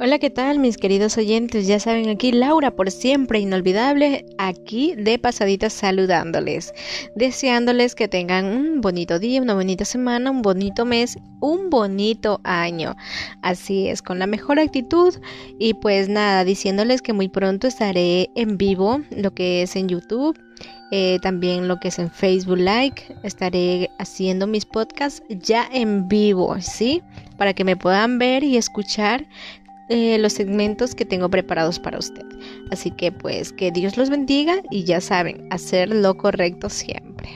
Hola, ¿qué tal mis queridos oyentes? Ya saben, aquí Laura por siempre inolvidable, aquí de pasaditas saludándoles, deseándoles que tengan un bonito día, una bonita semana, un bonito mes, un bonito año. Así es, con la mejor actitud y pues nada, diciéndoles que muy pronto estaré en vivo, lo que es en YouTube. Eh, también lo que es en Facebook Like, estaré haciendo mis podcasts ya en vivo, ¿sí? Para que me puedan ver y escuchar eh, los segmentos que tengo preparados para usted. Así que pues que Dios los bendiga y ya saben, hacer lo correcto siempre.